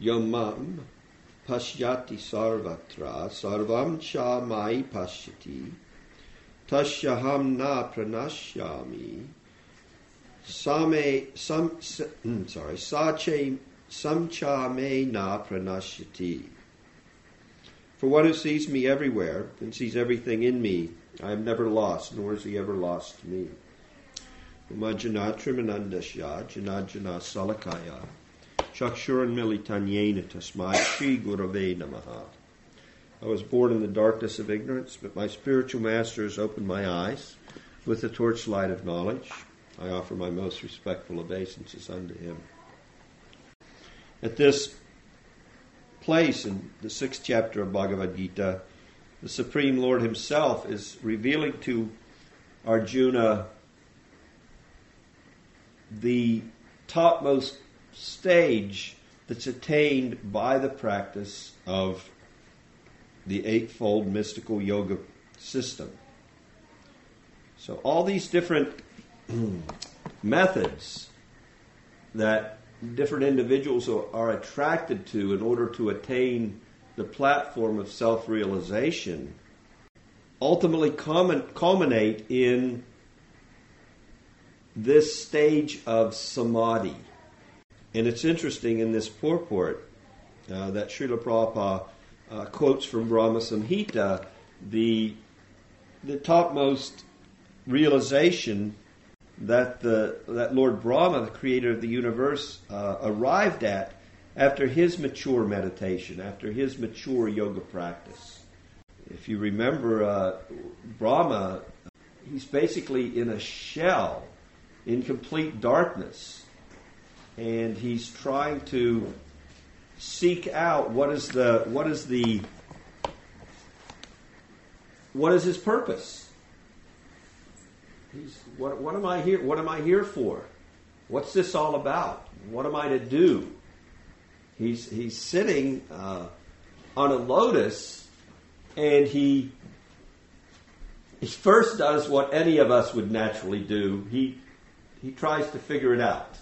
Yomam pashyati sarvatra sarvam cha mai pashyati tasyaham na pranashyami same sam mm, sorry sache samcha me na pranashyati. For one who sees me everywhere and sees everything in me I am never lost nor is he ever lost to me Umajana Trimanandasya Janajana Salakaya Chakshuran Militanyena Tasmai Shri Gurave Namaha. I was born in the darkness of ignorance, but my spiritual master has opened my eyes with the torchlight of knowledge. I offer my most respectful obeisances unto him. At this place in the sixth chapter of Bhagavad Gita, the Supreme Lord Himself is revealing to Arjuna the topmost stage that's attained by the practice of the Eightfold Mystical Yoga system. So, all these different methods that different individuals are attracted to in order to attain the platform of self realization ultimately culminate in this stage of samadhi. And it's interesting in this purport uh, that Srila Prabhupada uh, quotes from Brahma Samhita the, the topmost realization that, the, that Lord Brahma, the creator of the universe, uh, arrived at after his mature meditation, after his mature yoga practice. If you remember, uh, Brahma, he's basically in a shell in complete darkness. And he's trying to seek out what is the what is the what is his purpose? He's what what am I here what am I here for? What's this all about? What am I to do? He's he's sitting uh, on a lotus and he he first does what any of us would naturally do. He he tries to figure it out.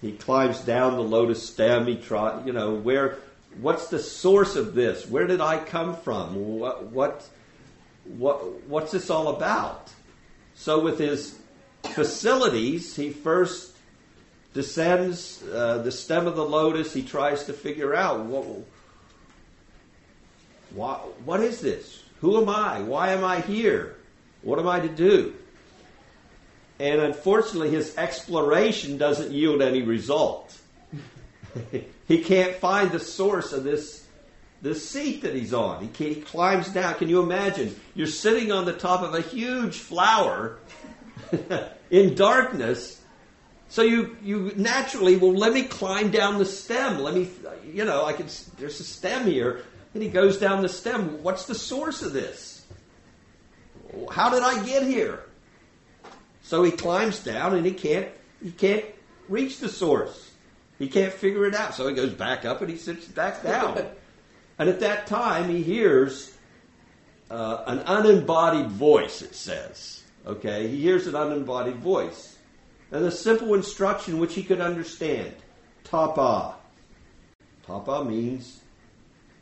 He climbs down the lotus stem. He try, you know, where, what's the source of this? Where did I come from? What, what, what, what's this all about? So with his facilities, he first descends uh, the stem of the lotus. He tries to figure out what, what, what is this? Who am I? Why am I here? What am I to do? And unfortunately, his exploration doesn't yield any result. he can't find the source of this, this seat that he's on. He, he climbs down. Can you imagine? You're sitting on the top of a huge flower in darkness. So you, you naturally, well, let me climb down the stem. Let me, you know, I can, there's a stem here. And he goes down the stem. What's the source of this? How did I get here? So he climbs down and he can't he can't reach the source. He can't figure it out. So he goes back up and he sits back down. and at that time he hears uh, an unembodied voice, it says. Okay? He hears an unembodied voice. And a simple instruction which he could understand. Tapa. Tapa means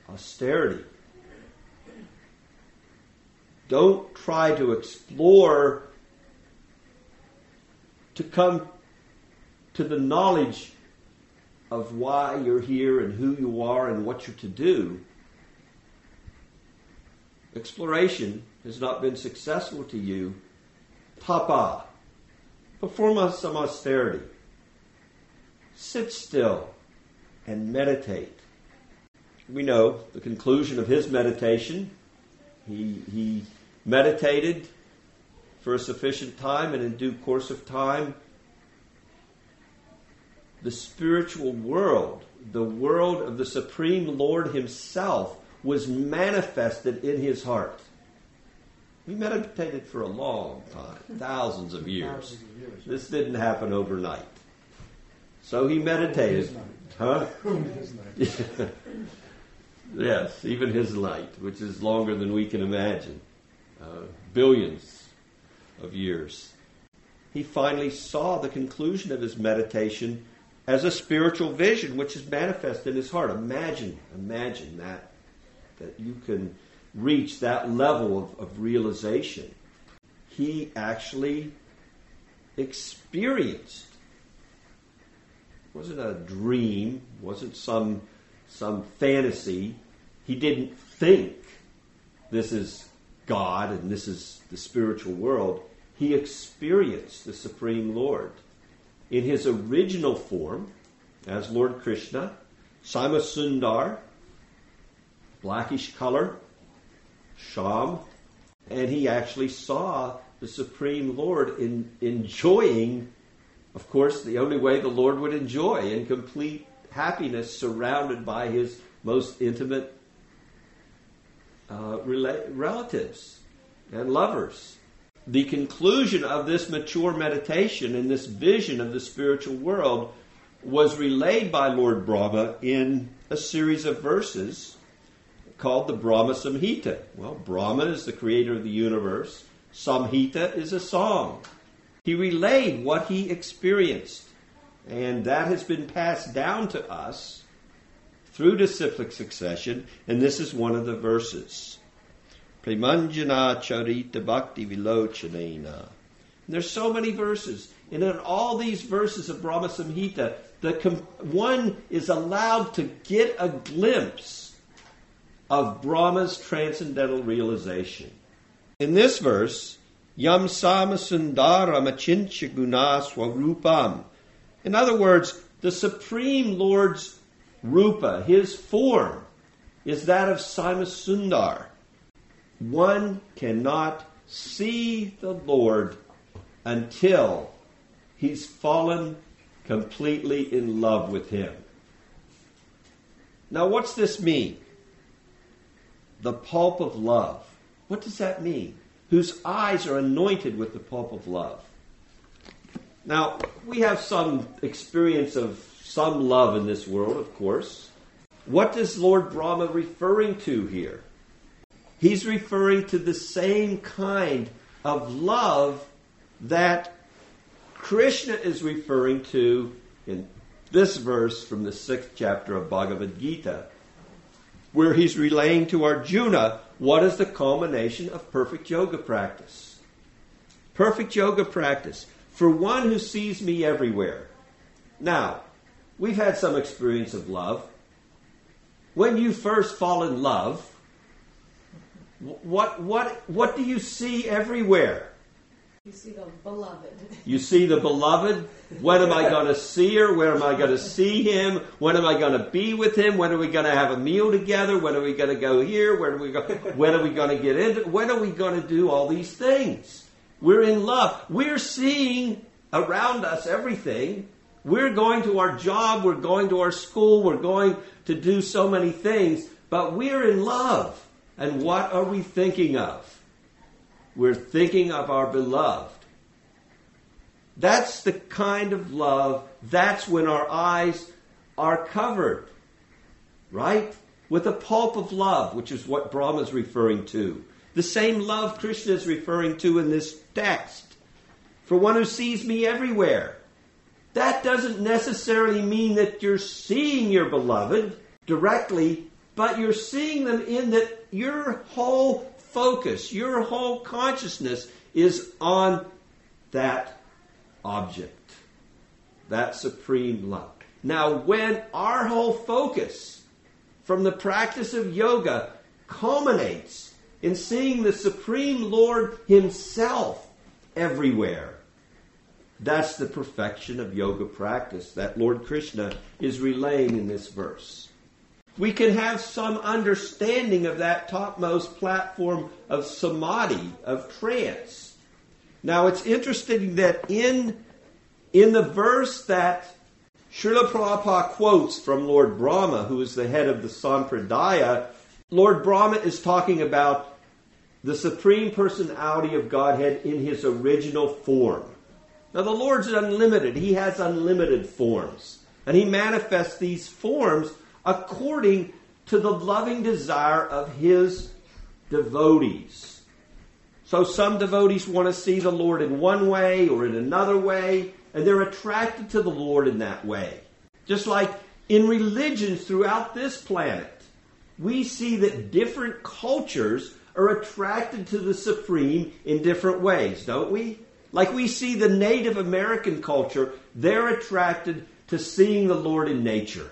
austerity. Don't try to explore to come to the knowledge of why you're here and who you are and what you're to do, exploration has not been successful to you, Tapa, perform some austerity. Sit still and meditate. We know the conclusion of his meditation. He, he meditated for a sufficient time, and in due course of time, the spiritual world, the world of the Supreme Lord Himself, was manifested in his heart. He meditated for a long time, thousands of years. This didn't happen overnight. So he meditated. Huh? yes, even his light, which is longer than we can imagine. Uh, billions of years. He finally saw the conclusion of his meditation as a spiritual vision which is manifest in his heart. Imagine, imagine that, that you can reach that level of, of realization. He actually experienced. It wasn't a dream, wasn't some some fantasy. He didn't think this is God and this is the spiritual world. He experienced the Supreme Lord in his original form as Lord Krishna, Sima Sundar, blackish color, Sham, and he actually saw the Supreme Lord in enjoying, of course, the only way the Lord would enjoy in complete happiness, surrounded by his most intimate uh, rela- relatives and lovers. The conclusion of this mature meditation and this vision of the spiritual world was relayed by Lord Brahma in a series of verses called the Brahma Samhita. Well, Brahma is the creator of the universe. Samhita is a song. He relayed what he experienced, and that has been passed down to us through disciplic succession, and this is one of the verses. Premanjana charita bhakti vilochanena. There's so many verses. And in all these verses of Brahma Samhita, the one is allowed to get a glimpse of Brahma's transcendental realization. In this verse, Yam Samasundara Machincha Guna Swarupam. In other words, the Supreme Lord's rupa, his form, is that of Sundar. One cannot see the Lord until he's fallen completely in love with him. Now, what's this mean? The pulp of love. What does that mean? Whose eyes are anointed with the pulp of love. Now, we have some experience of some love in this world, of course. What is Lord Brahma referring to here? He's referring to the same kind of love that Krishna is referring to in this verse from the sixth chapter of Bhagavad Gita, where he's relaying to Arjuna what is the culmination of perfect yoga practice. Perfect yoga practice for one who sees me everywhere. Now, we've had some experience of love. When you first fall in love, what, what, what do you see everywhere? You see the beloved. You see the beloved. When am I going to see her? When am I going to see him? When am I going to be with him? When are we going to have a meal together? When are we going to go here? When are we go, When are we going to get into? When are we going to do all these things? We're in love. We're seeing around us everything. We're going to our job. We're going to our school. We're going to do so many things. But we're in love. And what are we thinking of? We're thinking of our beloved. That's the kind of love, that's when our eyes are covered, right? With a pulp of love, which is what Brahma is referring to. The same love Krishna is referring to in this text. For one who sees me everywhere. That doesn't necessarily mean that you're seeing your beloved directly, but you're seeing them in that your whole focus, your whole consciousness is on that object, that supreme love. Now, when our whole focus from the practice of yoga culminates in seeing the Supreme Lord Himself everywhere, that's the perfection of yoga practice that Lord Krishna is relaying in this verse we can have some understanding of that topmost platform of samadhi, of trance. Now it's interesting that in, in the verse that Srila Prabhupada quotes from Lord Brahma, who is the head of the Sampradaya, Lord Brahma is talking about the Supreme Personality of Godhead in his original form. Now the Lord's unlimited. He has unlimited forms. And he manifests these forms according to the loving desire of his devotees. So some devotees want to see the Lord in one way or in another way, and they're attracted to the Lord in that way. Just like in religions throughout this planet, we see that different cultures are attracted to the supreme in different ways, don't we? Like we see the Native American culture, they're attracted to seeing the Lord in nature.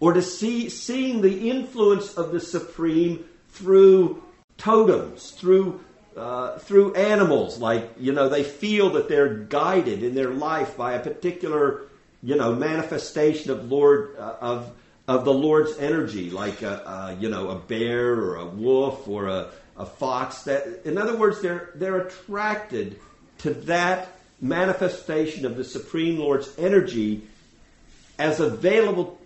Or to see seeing the influence of the supreme through totems, through uh, through animals. Like you know, they feel that they're guided in their life by a particular you know manifestation of Lord uh, of of the Lord's energy, like a, a, you know a bear or a wolf or a, a fox. That in other words, they're they're attracted to that manifestation of the Supreme Lord's energy as available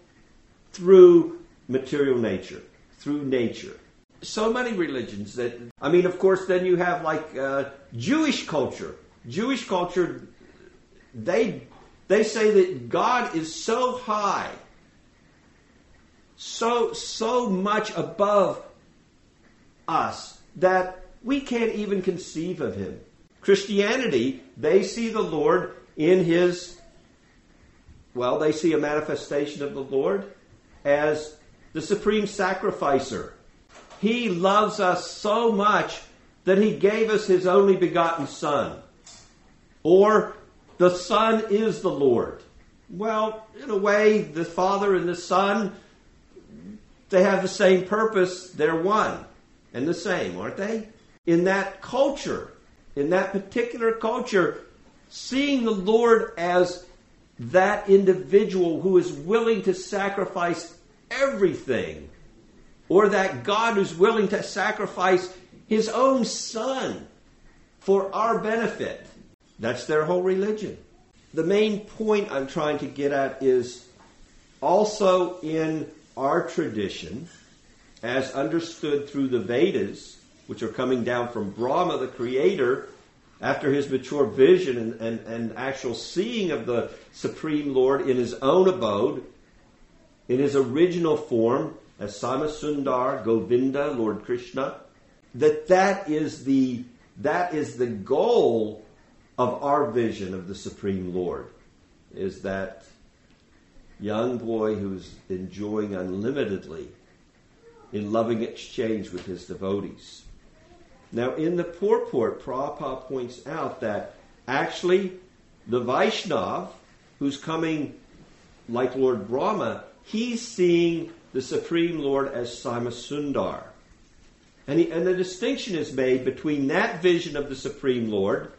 through material nature, through nature so many religions that I mean, of course, then you have like uh, Jewish culture. Jewish culture, they they say that God is so high, so so much above us that we can't even conceive of Him. Christianity, they see the Lord in His. Well, they see a manifestation of the Lord as the supreme sacrificer he loves us so much that he gave us his only begotten Son. Or the Son is the Lord. Well, in a way, the Father and the Son, they have the same purpose. They're one and the same, aren't they? In that culture, in that particular culture, seeing the Lord as that individual who is willing to sacrifice everything or that God who's willing to sacrifice his own son for our benefit. That's their whole religion. The main point I'm trying to get at is also in our tradition, as understood through the Vedas, which are coming down from Brahma, the creator, after his mature vision and, and, and actual seeing of the Supreme Lord in his own abode, in his original form, as Sundar, Govinda, Lord Krishna, that that is the that is the goal of our vision of the Supreme Lord, is that young boy who's enjoying unlimitedly in loving exchange with his devotees. Now, in the purport, Prabhupada points out that actually the Vaishnav, who's coming like Lord Brahma, he's seeing the Supreme Lord as Sundar, And, he, and the distinction is made between that vision of the Supreme Lord,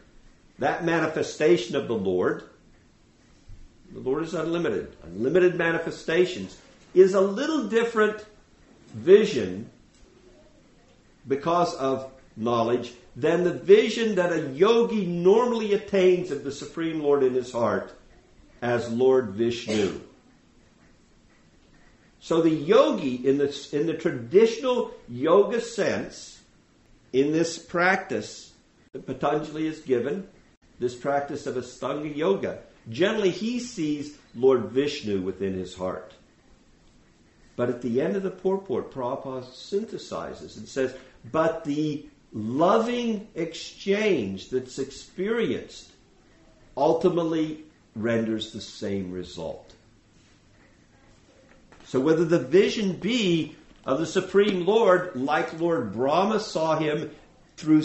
that manifestation of the Lord, the Lord is unlimited, unlimited manifestations, is a little different vision because of knowledge than the vision that a yogi normally attains of the Supreme Lord in his heart as Lord Vishnu. So the yogi, in the, in the traditional yoga sense, in this practice that Patanjali is given, this practice of Astanga Yoga, generally he sees Lord Vishnu within his heart. But at the end of the purport, Prabhupada synthesizes and says, but the loving exchange that's experienced ultimately renders the same result. So whether the vision be of the Supreme Lord, like Lord Brahma saw him through,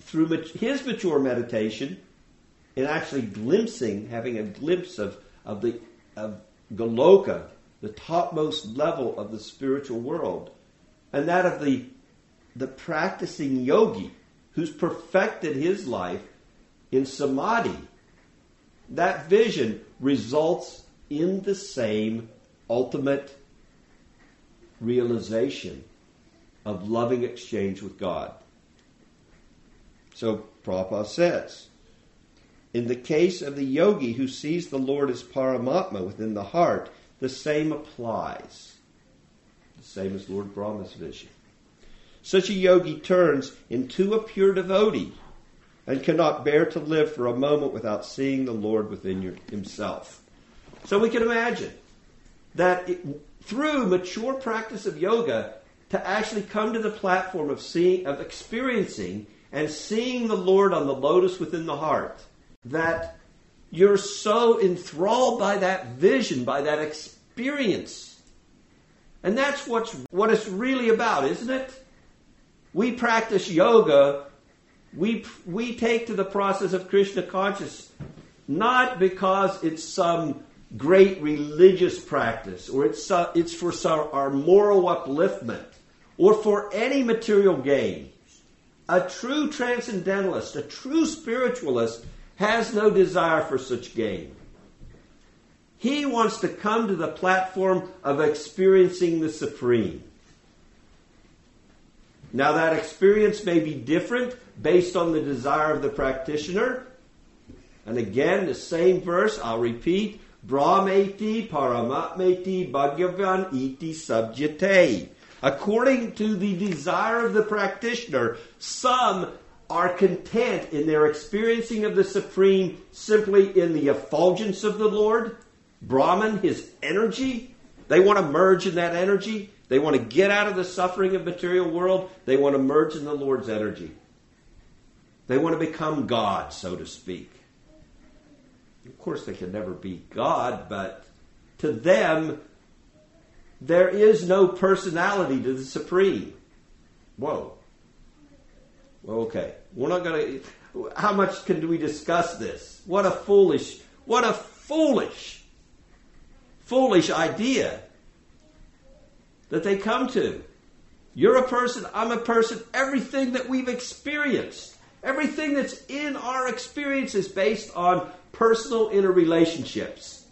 through his mature meditation, and actually glimpsing, having a glimpse of, of, the, of Goloka, the topmost level of the spiritual world, and that of the, the practicing yogi who's perfected his life in samadhi, that vision results in the same ultimate realization of loving exchange with God. So Prabhupada says, in the case of the yogi who sees the Lord as Paramatma within the heart, the same applies. The same as Lord Brahma's vision. Such a yogi turns into a pure devotee and cannot bear to live for a moment without seeing the Lord within your, himself. So we can imagine that it, through mature practice of yoga to actually come to the platform of seeing of experiencing and seeing the Lord on the lotus within the heart that You're so enthralled by that vision, by that experience. And that's what's, what it's really about, isn't it? We practice yoga, we, we take to the process of Krishna consciousness not because it's some great religious practice or it's, uh, it's for some, our moral upliftment or for any material gain. A true transcendentalist, a true spiritualist, has no desire for such gain. He wants to come to the platform of experiencing the Supreme. Now, that experience may be different based on the desire of the practitioner. And again, the same verse, I'll repeat Brahmeti Paramatmeti Bhagavan iti subjite. According to the desire of the practitioner, some are content in their experiencing of the Supreme simply in the effulgence of the Lord, Brahman, his energy. They want to merge in that energy. They want to get out of the suffering of material world. They want to merge in the Lord's energy. They want to become God, so to speak. Of course, they can never be God, but to them, there is no personality to the Supreme. Whoa. Okay. We're not going to. How much can we discuss this? What a foolish, what a foolish, foolish idea that they come to. You're a person, I'm a person, everything that we've experienced, everything that's in our experience is based on personal interrelationships.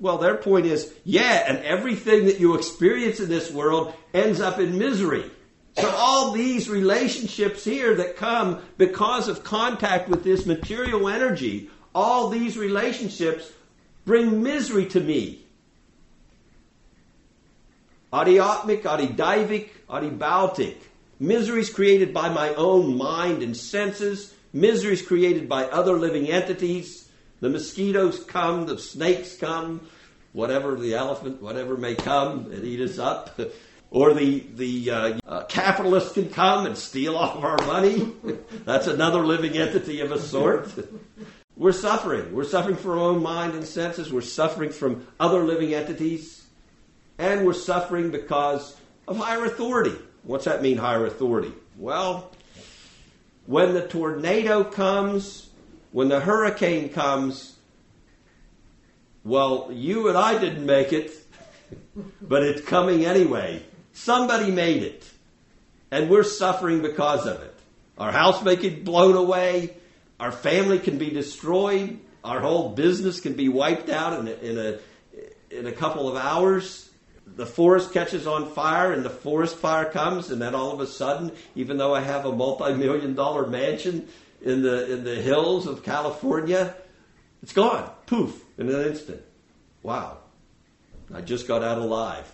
Well, their point is, yeah, and everything that you experience in this world ends up in misery. So all these relationships here that come because of contact with this material energy, all these relationships bring misery to me. Adhyatmic, adidaivik, adibautic. Miseries created by my own mind and senses, miseries created by other living entities. The mosquitoes come, the snakes come, whatever the elephant, whatever may come and eat us up. Or the, the uh, uh, capitalist can come and steal all of our money. That's another living entity of a sort. We're suffering. We're suffering from our own mind and senses. We're suffering from other living entities. And we're suffering because of higher authority. What's that mean, higher authority? Well, when the tornado comes, when the hurricane comes, well, you and I didn't make it, but it's coming anyway. Somebody made it. And we're suffering because of it. Our house may get blown away. Our family can be destroyed. Our whole business can be wiped out in a, in a, in a couple of hours. The forest catches on fire and the forest fire comes, and then all of a sudden, even though I have a multi million dollar mansion in the, in the hills of California, it's gone. Poof, in an instant. Wow. I just got out alive.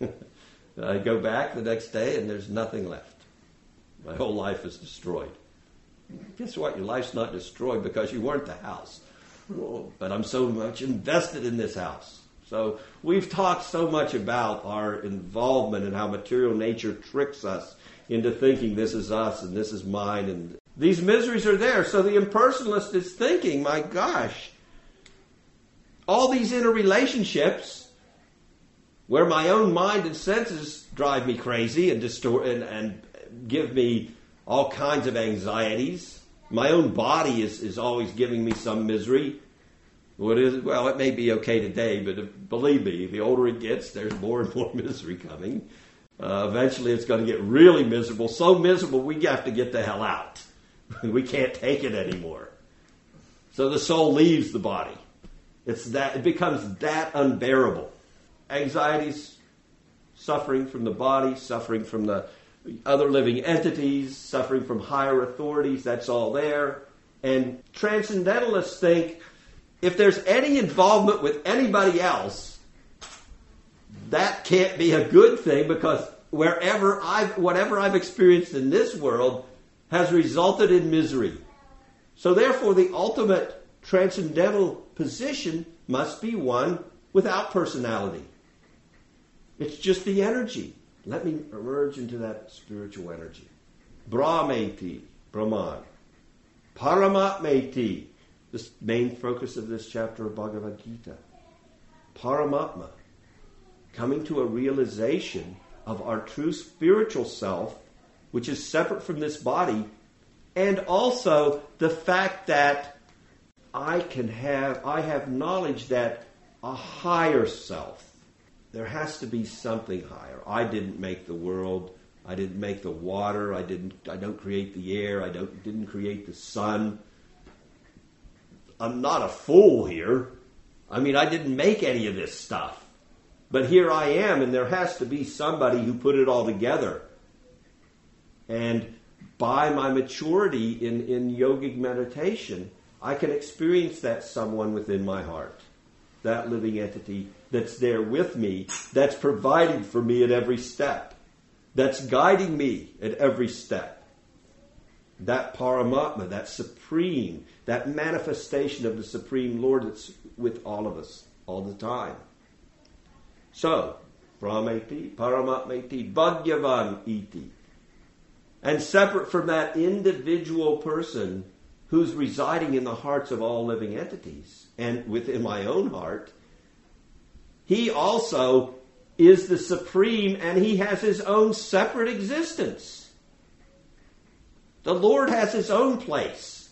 I go back the next day and there's nothing left. My whole life is destroyed. Guess what? Your life's not destroyed because you weren't the house. Oh, but I'm so much invested in this house. So we've talked so much about our involvement and how material nature tricks us into thinking this is us and this is mine and these miseries are there. So the impersonalist is thinking, my gosh, all these interrelationships where my own mind and senses drive me crazy and distort and, and give me all kinds of anxieties. My own body is, is always giving me some misery. What is well, it may be okay today, but believe me, the older it gets, there's more and more misery coming. Uh, eventually, it's going to get really miserable. So miserable, we have to get the hell out. we can't take it anymore. So the soul leaves the body. It's that it becomes that unbearable anxieties, suffering from the body, suffering from the other living entities, suffering from higher authorities, that's all there. And transcendentalists think if there's any involvement with anybody else, that can't be a good thing because wherever I've, whatever I've experienced in this world has resulted in misery. So therefore, the ultimate transcendental position must be one without personality. It's just the energy. Let me emerge into that spiritual energy. Brahmeti, Brahman. Paramatmeti, the main focus of this chapter of Bhagavad Gita. Paramatma, coming to a realization of our true spiritual self, which is separate from this body, and also the fact that I can have, I have knowledge that a higher self, there has to be something higher. I didn't make the world. I didn't make the water. I didn't. I don't create the air. I don't. Didn't create the sun. I'm not a fool here. I mean, I didn't make any of this stuff. But here I am, and there has to be somebody who put it all together. And by my maturity in, in yogic meditation, I can experience that someone within my heart, that living entity that's there with me, that's providing for me at every step, that's guiding me at every step. That Paramatma, that supreme, that manifestation of the Supreme Lord that's with all of us all the time. So, Brahmeti, Paramatmeti, Bhagavan iti. And separate from that individual person who's residing in the hearts of all living entities and within my own heart, he also is the supreme and he has his own separate existence. The Lord has his own place.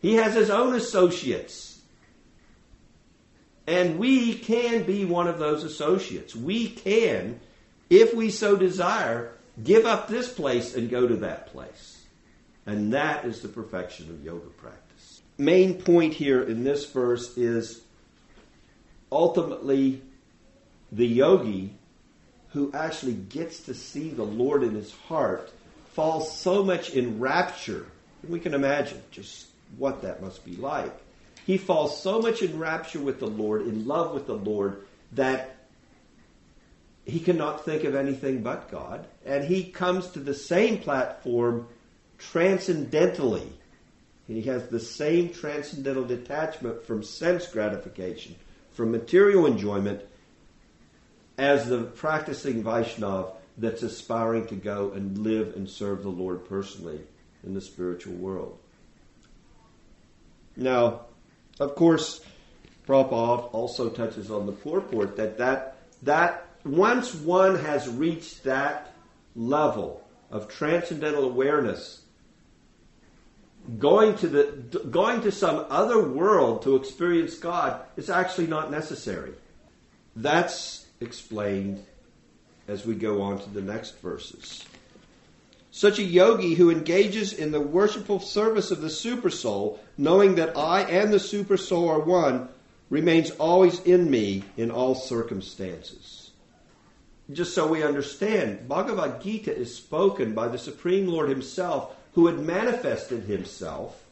He has his own associates. And we can be one of those associates. We can, if we so desire, give up this place and go to that place. And that is the perfection of yoga practice. Main point here in this verse is ultimately the yogi who actually gets to see the Lord in his heart falls so much in rapture. We can imagine just what that must be like. He falls so much in rapture with the Lord, in love with the Lord, that he cannot think of anything but God. And he comes to the same platform transcendentally. He has the same transcendental detachment from sense gratification, from material enjoyment, as the practicing Vaishnav that's aspiring to go and live and serve the Lord personally in the spiritual world. Now, of course, Prabhupada also touches on the purport that, that that once one has reached that level of transcendental awareness, going to the going to some other world to experience God is actually not necessary. That's explained as we go on to the next verses. Such a yogi who engages in the worshipful service of the Supersoul, knowing that I and the Supersoul are one, remains always in me in all circumstances. Just so we understand, Bhagavad Gita is spoken by the Supreme Lord Himself, who had manifested Himself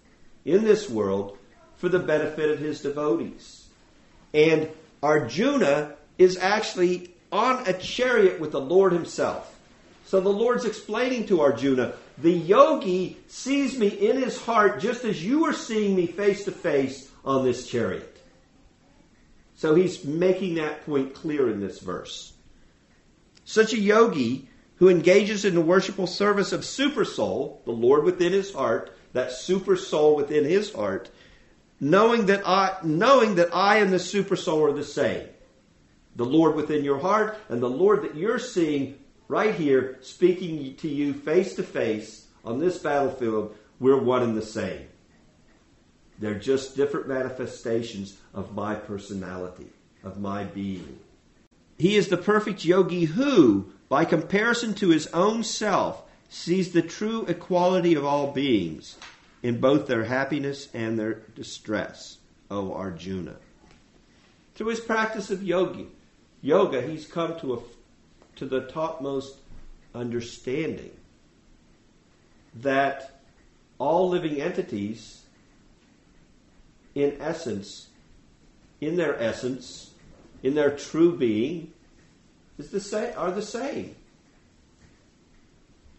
in this world for the benefit of His devotees. And Arjuna is actually on a chariot with the Lord Himself. So the Lord's explaining to Arjuna, the yogi sees me in his heart just as you are seeing me face to face on this chariot. So he's making that point clear in this verse. Such a yogi who engages in the worshipful service of super soul, the Lord within his heart, that super soul within his heart, knowing that I knowing that I and the super soul are the same. The Lord within your heart and the Lord that you're seeing right here, speaking to you face to face on this battlefield, we're one and the same. They're just different manifestations of my personality, of my being. He is the perfect yogi who, by comparison to his own self, sees the true equality of all beings in both their happiness and their distress, O Arjuna. Through his practice of yogi, yoga, he's come to a to the topmost understanding that all living entities, in essence, in their essence, in their true being, is the are the same.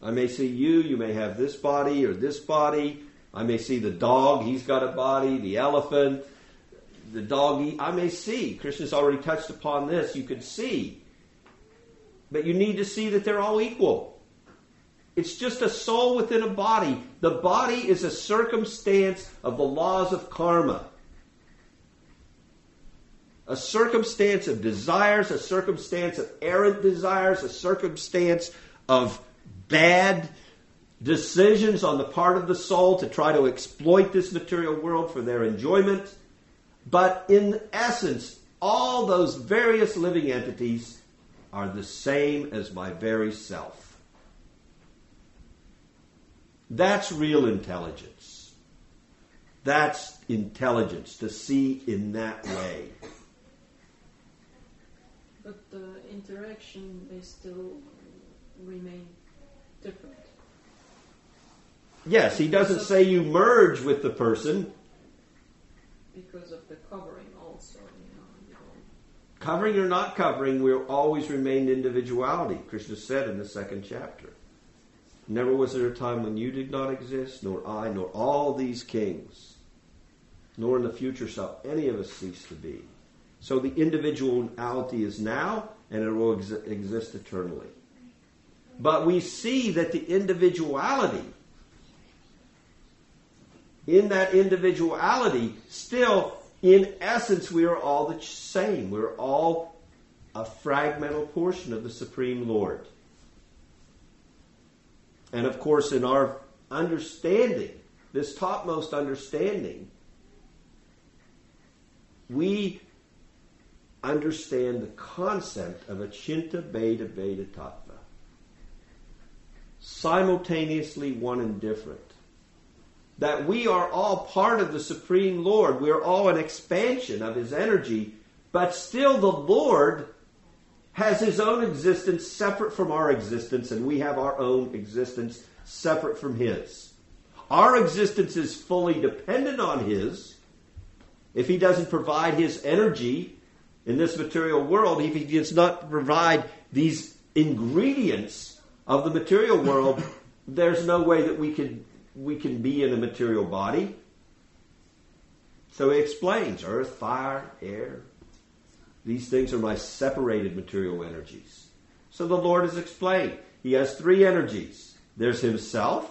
I may see you, you may have this body or this body. I may see the dog, he's got a body, the elephant, the doggy. I may see. Krishna's already touched upon this. You could see but you need to see that they're all equal. It's just a soul within a body. The body is a circumstance of the laws of karma. A circumstance of desires, a circumstance of errant desires, a circumstance of bad decisions on the part of the soul to try to exploit this material world for their enjoyment. But in essence, all those various living entities are the same as my very self. That's real intelligence. That's intelligence to see in that way. But the interaction, they still remain different. Yes, he doesn't say you merge with the person. Because of the covering also, you know. You Covering or not covering, we'll always remain individuality. Krishna said in the second chapter. Never was there a time when you did not exist, nor I, nor all these kings, nor in the future shall any of us cease to be. So the individuality is now, and it will ex- exist eternally. But we see that the individuality, in that individuality, still, in essence, we are all the same. We're all a fragmental portion of the Supreme Lord. And of course, in our understanding, this topmost understanding, we understand the concept of Achintya Bheda Abheda Tattva. Simultaneously one and different. That we are all part of the Supreme Lord. We are all an expansion of His energy, but still the Lord has His own existence separate from our existence, and we have our own existence separate from His. Our existence is fully dependent on His. If He doesn't provide His energy in this material world, if He does not provide these ingredients of the material world, there's no way that we can we can be in a material body. So he explains earth, fire, air. These things are my separated material energies. So the Lord has explained. He has three energies. There's himself.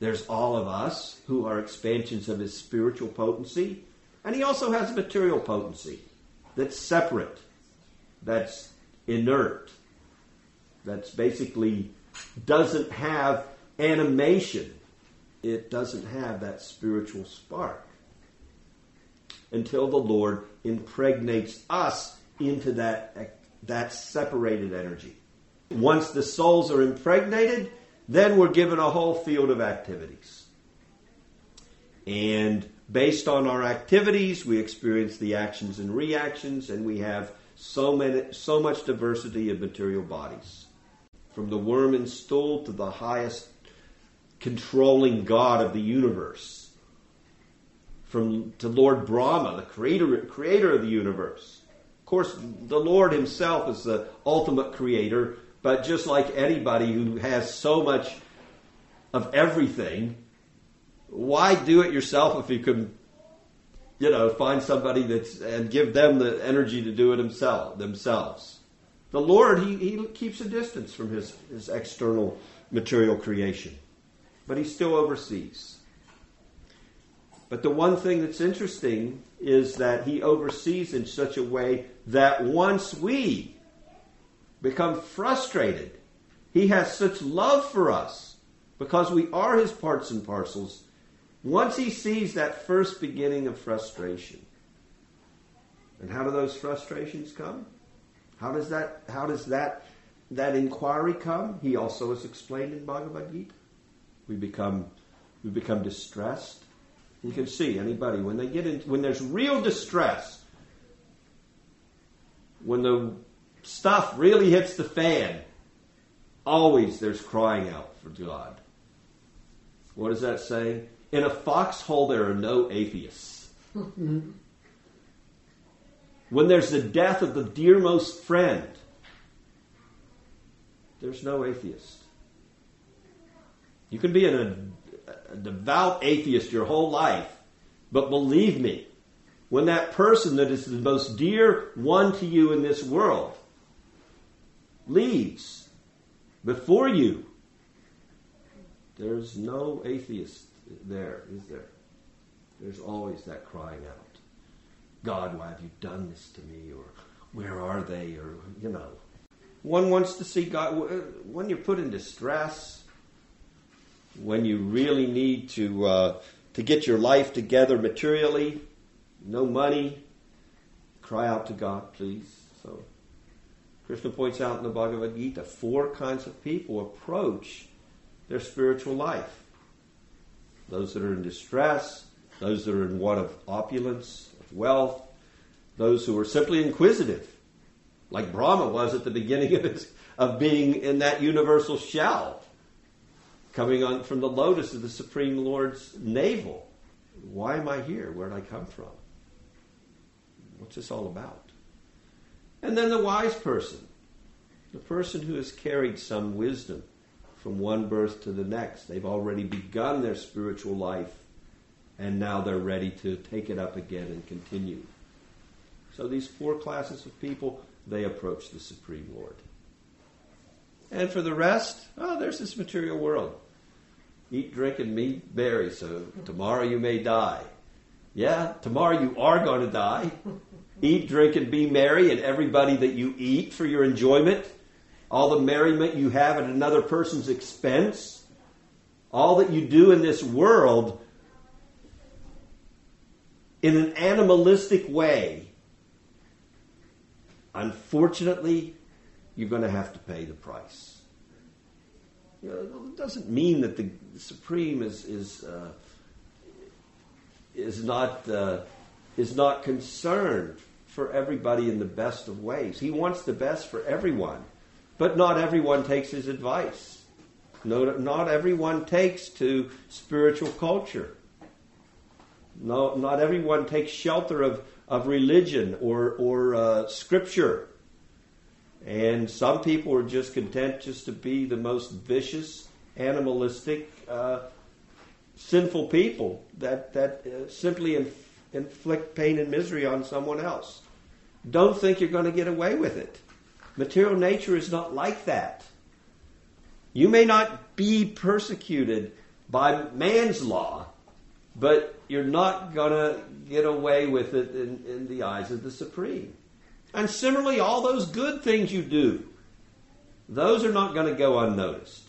There's all of us who are expansions of his spiritual potency. And he also has material potency that's separate, that's inert, that's basically doesn't have animation. It doesn't have that spiritual spark until the Lord impregnates us into that, that separated energy. Once the souls are impregnated, then we're given a whole field of activities. And based on our activities, we experience the actions and reactions, and we have so many, so much diversity of material bodies, from the worm and stool to the highest controlling God of the universe, from to Lord Brahma, the creator, creator of the universe. Of course, the Lord Himself is the ultimate creator, but just like anybody who has so much of everything, why do it yourself if you can, you know, find somebody that's and give them the energy to do it himself themselves? The Lord, he, he keeps a distance from his, his external material creation, but he still oversees. But the one thing that's interesting is that he oversees in such a way that once we become frustrated, he has such love for us because we are his parts and parcels. Once he sees that first beginning of frustration, and how do those frustrations come? How does that how does that that inquiry come? He also is explained in Bhagavad Gita. We become we become distressed. You can see anybody when they get in when there's real distress, when the stuff really hits the fan, always there's crying out for God. What does that say? In a foxhole there are no atheists. when there's the death of the dearmost friend, there's no atheist. You can be an, a, a devout atheist your whole life, but believe me, when that person that is the most dear one to you in this world leaves, before you. There's no atheist there, is there? There's always that crying out God, why have you done this to me? Or where are they? Or, you know. One wants to see God. When you're put in distress, when you really need to, uh, to get your life together materially, no money, cry out to God, please. So, Krishna points out in the Bhagavad Gita four kinds of people approach their spiritual life those that are in distress, those that are in want of opulence, of wealth, those who are simply inquisitive, like Brahma was at the beginning of, his, of being in that universal shell, coming on from the lotus of the Supreme Lord's navel. Why am I here? Where did I come from? What's this all about? And then the wise person, the person who has carried some wisdom from one birth to the next. They've already begun their spiritual life, and now they're ready to take it up again and continue. So these four classes of people, they approach the Supreme Lord. And for the rest, oh, there's this material world. Eat, drink, and be merry, so tomorrow you may die. Yeah, tomorrow you are going to die. Eat, drink, and be merry, and everybody that you eat for your enjoyment, all the merriment you have at another person's expense, all that you do in this world in an animalistic way, unfortunately, you're going to have to pay the price. You know, it doesn't mean that the Supreme is is uh, is not uh, is not concerned for everybody in the best of ways. He wants the best for everyone. But not everyone takes his advice. No, not everyone takes to spiritual culture. No, not everyone takes shelter of, of religion or, or uh, scripture. And some people are just content just to be the most vicious, animalistic, uh, sinful people that, that uh, simply inf- inflict pain and misery on someone else. Don't think you're going to get away with it. Material nature is not like that. You may not be persecuted by man's law, but you're not going to get away with it in, in, the eyes of the Supreme. And similarly, all those good things you do, those are not going to go unnoticed.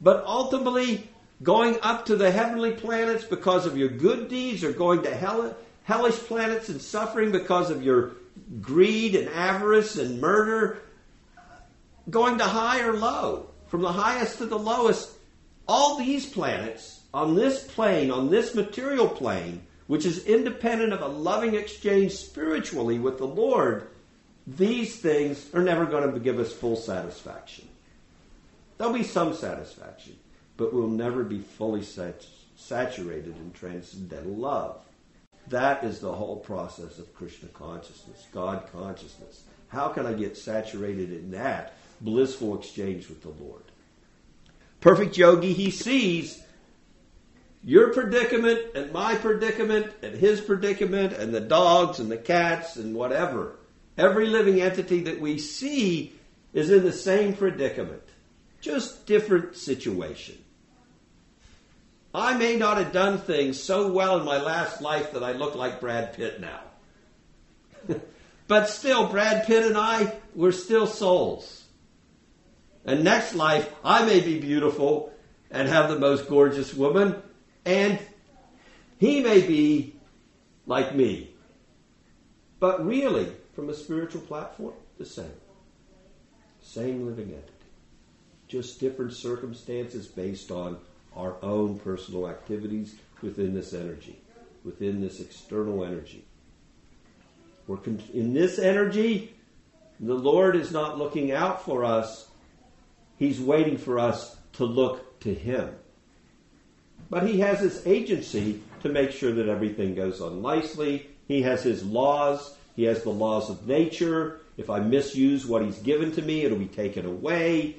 But ultimately, going up to the heavenly planets because of your good deeds, or going to hell, hellish planets and suffering because of your greed and avarice and murder, going to high or low, from the highest to the lowest. All these planets on this plane, on this material plane, which is independent of a loving exchange spiritually with the Lord, these things are never going to give us full satisfaction. There'll be some satisfaction, but we'll never be fully sat- saturated in transcendental love. That is the whole process of Krishna consciousness, God consciousness. How can I get saturated in that blissful exchange with the Lord? Perfect yogi, he sees your predicament and my predicament and his predicament and the dogs and the cats and whatever. Every living entity that we see is in the same predicament, just different situation. I may not have done things so well in my last life that I look like Brad Pitt now. but still, Brad Pitt and I, we're still souls. And next life, I may be beautiful and have the most gorgeous woman, and he may be like me. But really, from a spiritual platform, the same. Same living entity. Just different circumstances based on our own personal activities within this energy, within this external energy. We're con- in this energy, the Lord is not looking out for us, He's waiting for us to look to Him. But He has His agency to make sure that everything goes on nicely. He has His laws, He has the laws of nature. If I misuse what He's given to me, it'll be taken away.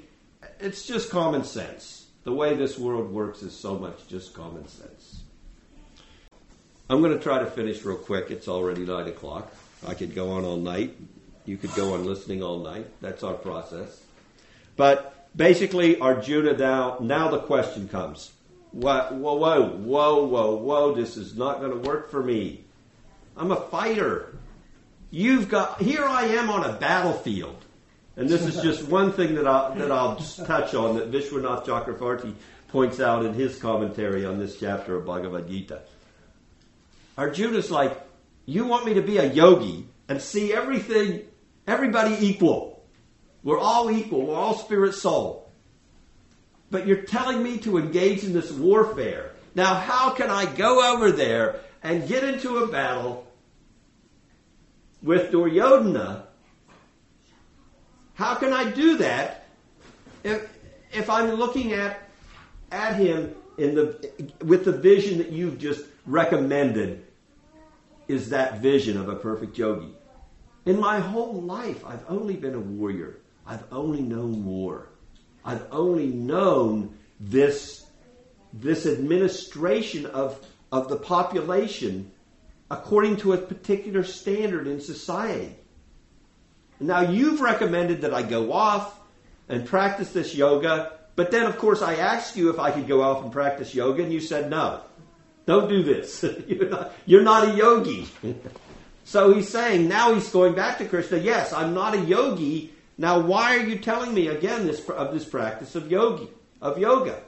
It's just common sense. The way this world works is so much just common sense. I'm going to try to finish real quick. It's already 9 o'clock. I could go on all night. You could go on listening all night. That's our process. But basically, Arjuna now, now the question comes. Whoa, whoa, whoa, whoa, whoa, whoa, this is not going to work for me. I'm a fighter. You've got, here I am on a battlefield. And this is just one thing that I'll, that I'll touch on that Vishwanath Chakravarti points out in his commentary on this chapter of Bhagavad Gita. Arjuna's like, you want me to be a yogi and see everything, everybody equal. We're all equal. We're all spirit soul. But you're telling me to engage in this warfare. Now, how can I go over there and get into a battle with Duryodhana? How can I do that if, if I'm looking at at him in the with the vision that you've just recommended is that vision of a perfect yogi. In my whole life, I've only been a warrior. I've only known war. I've only known this, this administration of, of the population according to a particular standard in society. Now, you've recommended that I go off and practice this yoga but then, of course, I asked you if I could go off and practice yoga, and you said no. Don't do this. you're, not, you're not a yogi. so he's saying, now he's going back to Krishna, yes, I'm not a yogi. Now, why are you telling me again this, of this practice of yogi, of yoga?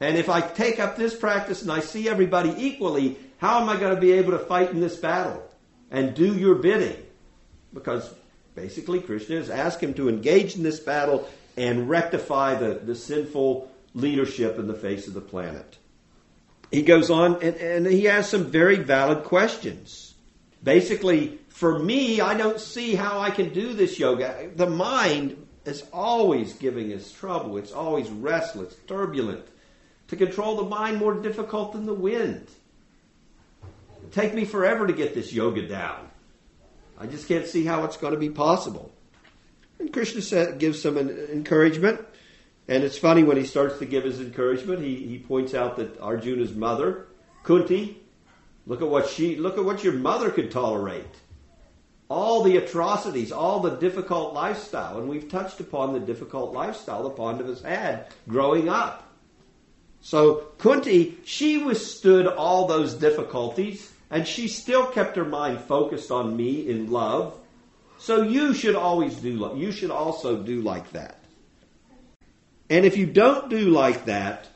And if I take up this practice and I see everybody equally, how am I going to be able to fight in this battle and do your bidding? Because basically, Krishna has asked him to engage in this battle and rectify the, the sinful leadership in the face of the planet. He goes on and, and he has some very valid questions. Basically, for me, I don't see how I can do this yoga. The mind is always giving us trouble. It's always restless, turbulent. To control the mind more difficult than the wind. Take me forever to get this yoga down. I just can't see how it's going to be possible. And Krishna gives some encouragement. And it's funny when he starts to give his encouragement, he, he points out that Arjuna's mother, Kunti, look at what she look at what your mother could tolerate. All the atrocities, all the difficult lifestyle, and we've touched upon the difficult lifestyle the Pandavas had growing up. So Kunti, she withstood all those difficulties, and she still kept her mind focused on me in love so you should always do you should also do like that. And if you don't do like that,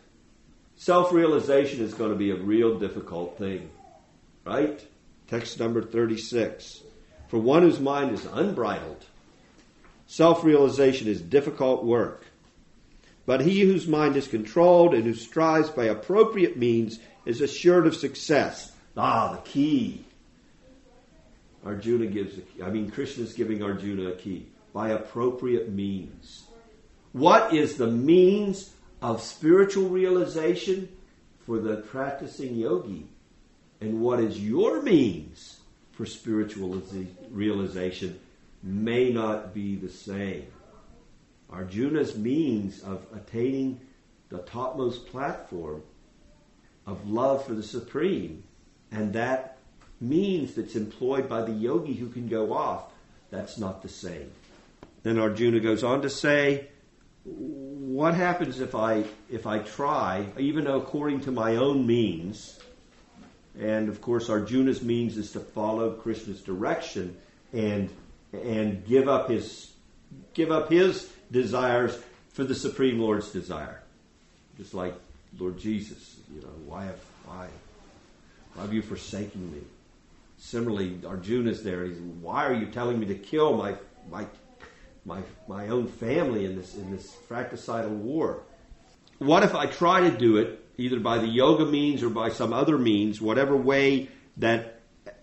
self-realization is going to be a real difficult thing. Right? Text number 36. For one whose mind is unbridled, self-realization is difficult work. But he whose mind is controlled and who strives by appropriate means is assured of success. Ah, the key. Arjuna gives, I mean, Krishna is giving Arjuna a key by appropriate means. What is the means of spiritual realization for the practicing yogi? And what is your means for spiritual realization may not be the same. Arjuna's means of attaining the topmost platform of love for the Supreme, and that means that's employed by the yogi who can go off, that's not the same. Then Arjuna goes on to say, what happens if I if I try, even though according to my own means, and of course Arjuna's means is to follow Krishna's direction and and give up his give up his desires for the Supreme Lord's desire. Just like Lord Jesus, you know, why have why, why have you forsaken me? Similarly, Arjuna is there. He's, why are you telling me to kill my my my my own family in this in this fratricidal war? What if I try to do it either by the yoga means or by some other means, whatever way that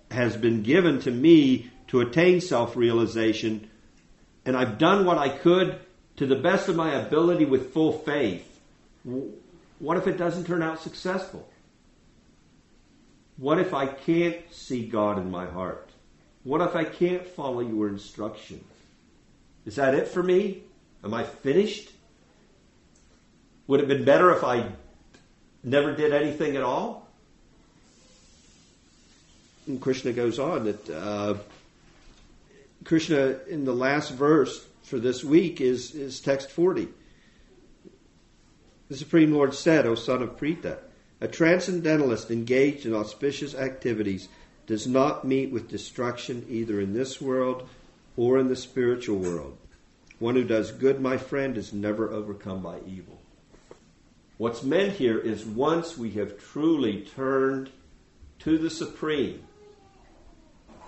has been given to me to attain self-realization, and I've done what I could to the best of my ability with full faith. What if it doesn't turn out successful? What if I can't see God in my heart? What if I can't follow your instruction? Is that it for me? Am I finished? Would it have been better if I never did anything at all? And Krishna goes on that uh, Krishna, in the last verse, for this week is, is text 40. The Supreme Lord said, O son of Pritha, a transcendentalist engaged in auspicious activities does not meet with destruction either in this world or in the spiritual world. One who does good, my friend, is never overcome by evil. What's meant here is once we have truly turned to the Supreme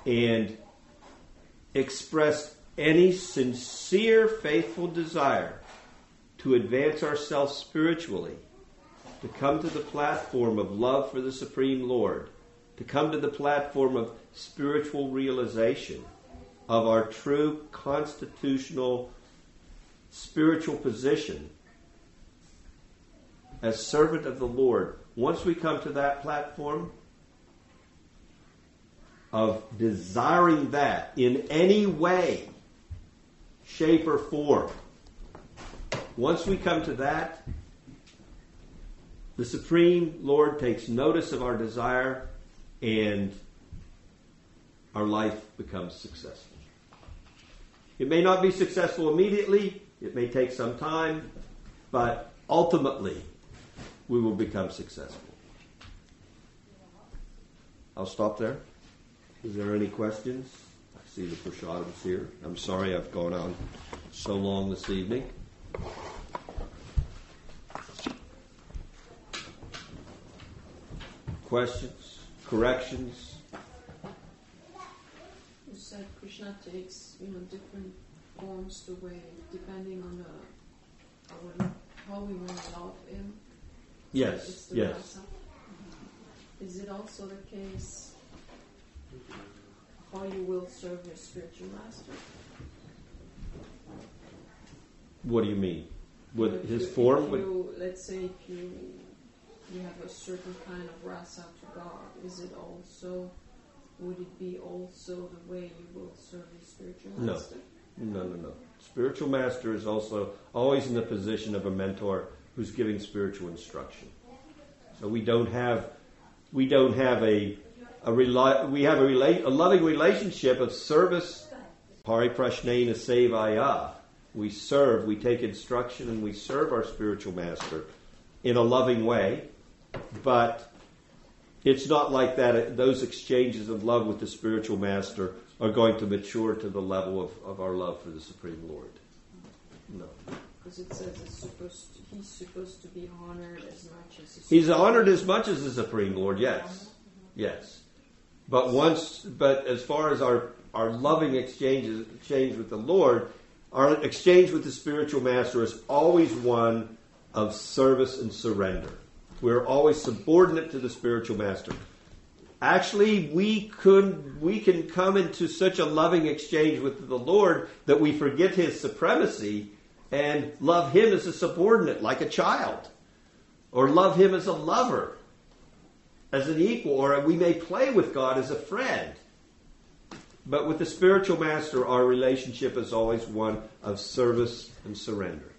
and expressed any sincere, faithful desire to advance ourselves spiritually, to come to the platform of love for the Supreme Lord, to come to the platform of spiritual realization of our true constitutional spiritual position as servant of the Lord. Once we come to that platform of desiring that in any way, shape, or form, once we come to that, the Supreme Lord takes notice of our desire and our life becomes successful. It may not be successful immediately, it may take some time, but ultimately we will become successful. I'll stop there. Is there any questions? I see the prasadam's here. I'm sorry I've gone on so long this evening. Questions? Corrections? You said Krishna takes, you know, different forms to way depending on uh, the our, how we want to love him. Yes, yes. rasa. Mm-hmm. Is it also the case how you will serve your spiritual master? What do you mean? With his form? You, let's say if you you have a certain kind of rasa to God, is it also would it be also the way you will serve your spiritual master? no, no, no. no. Spiritual master is also always in the position of a mentor who's giving spiritual instruction. So we don't have we don't have a a reli- we have a, rela- a loving relationship of service. Pariprashnena sevaya. We serve, we take instruction, and we serve our spiritual master in a loving way. But it's not like that. Uh, those exchanges of love with the spiritual master are going to mature to the level of, of our love for the Supreme Lord. No. Because it says it's supposed to, he's supposed to be honored as much as the He's honored as much as the Supreme Lord, yes. Uh-huh. Yes. But once, but as far as our, our loving exchanges, exchange with the Lord, our exchange with the spiritual master is always one of service and surrender. We're always subordinate to the spiritual master. Actually, we could we can come into such a loving exchange with the Lord that we forget his supremacy and love him as a subordinate, like a child. Or love him as a lover, as an equal, or we may play with God as a friend. But with the spiritual master, our relationship is always one of service and surrender.